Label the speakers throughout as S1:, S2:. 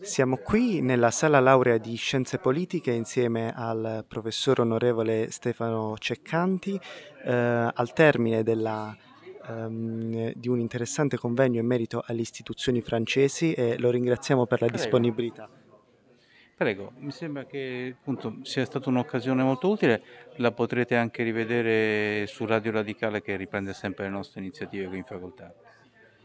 S1: Siamo qui nella sala laurea di Scienze Politiche insieme al professor onorevole Stefano Ceccanti eh, al termine della, ehm, di un interessante convegno in merito alle istituzioni francesi e lo ringraziamo per la
S2: Prego.
S1: disponibilità.
S2: Prego, mi sembra che appunto, sia stata un'occasione molto utile, la potrete anche rivedere su Radio Radicale che riprende sempre le nostre iniziative qui in facoltà.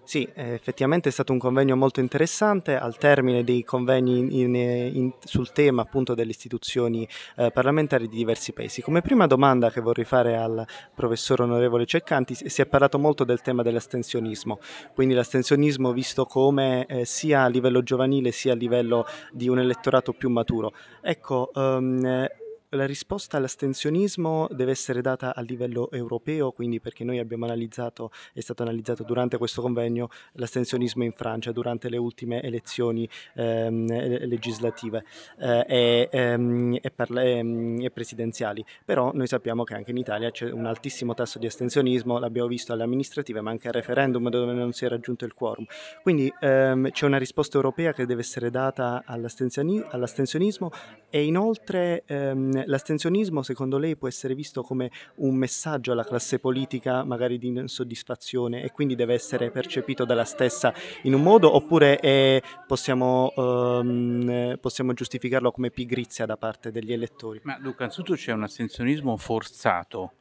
S1: Sì, eh, effettivamente è stato un convegno molto interessante. Al termine dei convegni in- in- sul tema appunto delle istituzioni eh, parlamentari di diversi paesi. Come prima domanda che vorrei fare al professor onorevole Ceccanti, si è parlato molto del tema dell'astensionismo, quindi l'astensionismo visto come eh, sia a livello giovanile sia a livello di un elettorato più maturo. Ecco, eh, la risposta all'astensionismo deve essere data a livello europeo, quindi perché noi abbiamo analizzato, è stato analizzato durante questo convegno l'astensionismo in Francia durante le ultime elezioni ehm, eh, legislative eh, e, ehm, e parla- ehm, e presidenziali. Però noi sappiamo che anche in Italia c'è un altissimo tasso di astensionismo, l'abbiamo visto alle amministrative, ma anche al referendum dove non si è raggiunto il quorum. Quindi ehm, c'è una risposta europea che deve essere data all'astensioni- all'astensionismo e inoltre ehm, l'astensionismo secondo lei può essere visto come un messaggio alla classe politica magari di insoddisfazione e quindi deve essere percepito dalla stessa in un modo oppure è- possiamo, ehm, possiamo giustificarlo come pigrizia da parte degli elettori?
S2: Ma dunque, innanzitutto c'è un astensionismo forzato.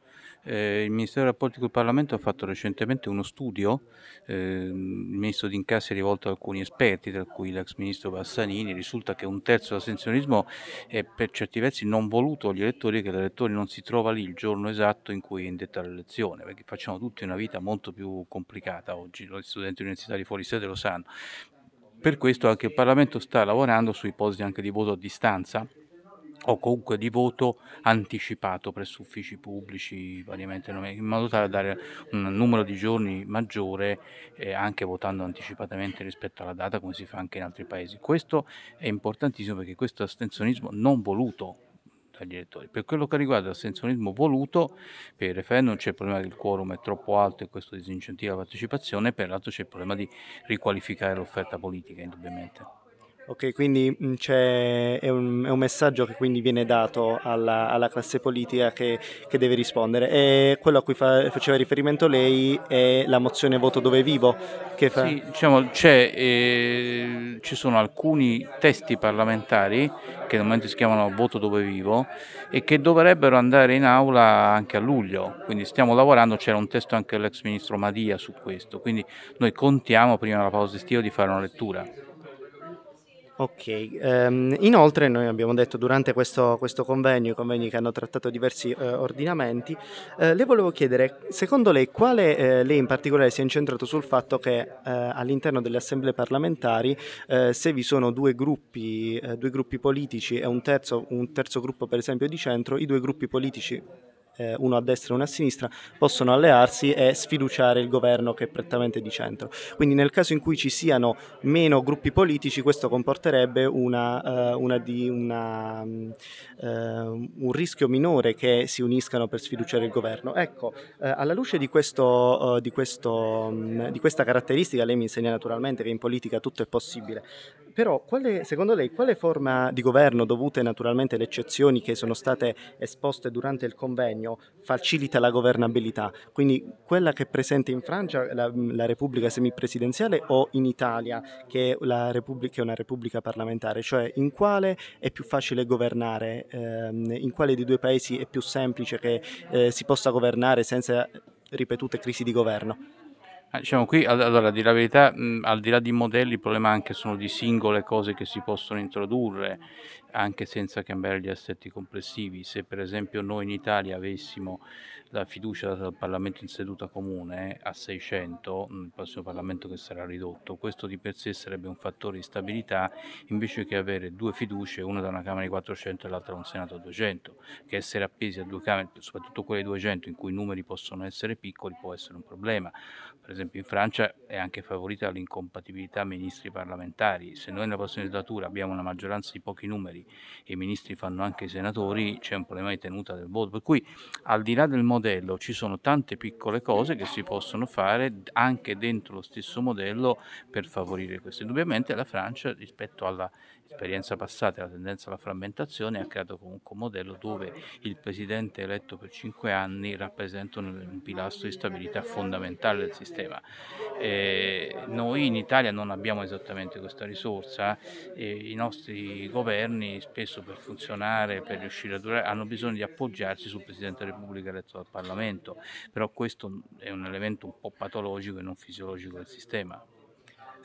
S2: Eh, il Ministero dei Rapporti col Parlamento ha fatto recentemente uno studio, eh, il Ministro D'Incassi ha rivolto ad alcuni esperti, tra cui l'ex Ministro Bassanini, risulta che un terzo dell'astensionismo è per certi versi non voluto agli elettori, che l'elettore non si trova lì il giorno esatto in cui è indetta l'elezione, perché facciamo tutti una vita molto più complicata oggi, gli studenti universitari fuori sede lo sanno. Per questo anche il Parlamento sta lavorando sui posti anche di voto a distanza o comunque di voto anticipato presso uffici pubblici variamente in modo tale da dare un numero di giorni maggiore eh, anche votando anticipatamente rispetto alla data come si fa anche in altri paesi. Questo è importantissimo perché questo astensionismo non voluto dagli elettori. Per quello che riguarda l'astensionismo voluto, per il referendum c'è il problema che il quorum è troppo alto e questo disincentiva la partecipazione, per l'altro c'è il problema di riqualificare l'offerta politica indubbiamente.
S1: Ok, quindi c'è, è, un, è un messaggio che quindi viene dato alla, alla classe politica che, che deve rispondere. E quello a cui fa- faceva riferimento lei è la mozione voto dove vivo, che fa...
S2: Sì, diciamo, eh, ci sono alcuni testi parlamentari che normalmente si chiamano voto dove vivo e che dovrebbero andare in aula anche a luglio, quindi stiamo lavorando, c'era un testo anche dell'ex ministro Madia su questo, quindi noi contiamo prima della pausa estiva di fare una lettura.
S1: Ok, ehm, inoltre noi abbiamo detto durante questo, questo convegno, i convegni che hanno trattato diversi eh, ordinamenti, eh, le volevo chiedere, secondo lei, quale eh, lei in particolare si è incentrato sul fatto che eh, all'interno delle assemblee parlamentari, eh, se vi sono due gruppi, eh, due gruppi politici e un terzo, un terzo gruppo per esempio di centro, i due gruppi politici eh, uno a destra e uno a sinistra, possono allearsi e sfiduciare il governo che è prettamente di centro. Quindi nel caso in cui ci siano meno gruppi politici, questo comporterebbe una, eh, una di, una, eh, un rischio minore che si uniscano per sfiduciare il governo. Ecco, eh, alla luce di, questo, eh, di, questo, mm, di questa caratteristica, lei mi insegna naturalmente che in politica tutto è possibile. Però, quale, secondo lei, quale forma di governo, dovute naturalmente alle eccezioni che sono state esposte durante il convegno, facilita la governabilità? Quindi quella che è presente in Francia, la, la Repubblica semipresidenziale, o in Italia, che è, Repubblica, è una Repubblica parlamentare? Cioè, in quale è più facile governare? Ehm, in quale dei due paesi è più semplice che eh, si possa governare senza ripetute crisi di governo?
S2: Ah, Diciamo qui, all- allora, dire la verità, mh, al di là di modelli, il problema anche sono di singole cose che si possono introdurre, anche senza cambiare gli assetti complessivi. Se per esempio noi in Italia avessimo la fiducia data dal Parlamento in seduta comune a 600, mh, il prossimo Parlamento che sarà ridotto, questo di per sé sarebbe un fattore di stabilità, invece che avere due fiducie, una da una Camera di 400 e l'altra da un Senato a 200, che essere appesi a due Camere, soprattutto quelle 200 in cui i numeri possono essere piccoli, può essere un problema. Per esempio in Francia è anche favorita l'incompatibilità ministri parlamentari. Se noi nella prossima legislatura abbiamo una maggioranza di pochi numeri i ministri fanno anche i senatori, c'è un problema di tenuta del voto. Per cui al di là del modello ci sono tante piccole cose che si possono fare anche dentro lo stesso modello per favorire questo. Indubbiamente la Francia rispetto alla esperienza passata e la tendenza alla frammentazione ha creato comunque un modello dove il presidente eletto per cinque anni rappresenta un pilastro di stabilità fondamentale del sistema. Eh, noi in Italia non abbiamo esattamente questa risorsa e i nostri governi spesso per funzionare, per riuscire a durare, hanno bisogno di appoggiarsi sul Presidente della Repubblica eletto dal Parlamento, però questo è un elemento un po' patologico e non fisiologico del sistema.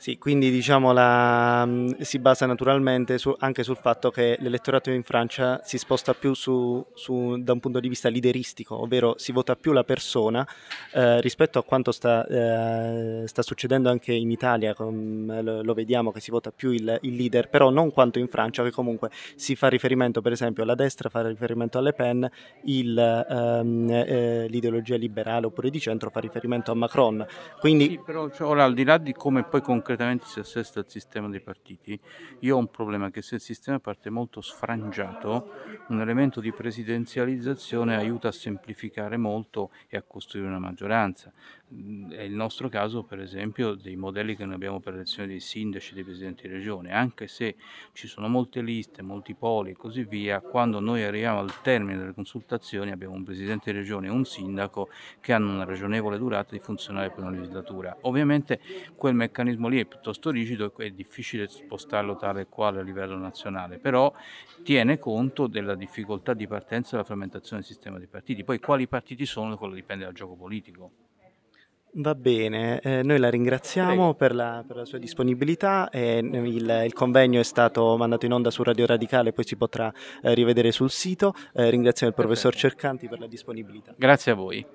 S1: Sì, quindi diciamo la, mm, si basa naturalmente su, anche sul fatto che l'elettorato in Francia si sposta più su, su, da un punto di vista lideristico, ovvero si vota più la persona eh, rispetto a quanto sta, eh, sta, succedendo anche in Italia, con, lo, lo, vediamo che si vota più il, il, leader, però non quanto in Francia, che comunque si fa riferimento per esempio alla destra, fa riferimento a Le Pen, il, ehm, eh, l'ideologia liberale oppure di centro fa riferimento a Macron. Quindi...
S2: Sì, però cioè, ora al di là di come poi concretamente concretamente si assesta al sistema dei partiti, io ho un problema che se il sistema parte molto sfrangiato, un elemento di presidenzializzazione aiuta a semplificare molto e a costruire una maggioranza. Mm, è il nostro caso, per esempio, dei modelli che noi abbiamo per l'elezione dei sindaci e dei presidenti di regione, anche se ci sono molte liste, molti poli e così via, quando noi arriviamo al termine delle consultazioni abbiamo un presidente di regione e un sindaco che hanno una ragionevole durata di funzionare per una legislatura. Ovviamente quel meccanismo lì è piuttosto rigido e è difficile spostarlo tale e quale a livello nazionale, però tiene conto della difficoltà di partenza e della frammentazione del sistema dei partiti. Poi quali partiti sono, quello dipende dal gioco politico.
S1: Va bene, eh, noi la ringraziamo per la, per la, sua disponibilità e il, il, convegno è stato mandato in onda su Radio Radicale, poi si potrà eh, rivedere sul sito. Eh, ringraziamo il professor Cercanti per la disponibilità.
S2: Grazie a voi.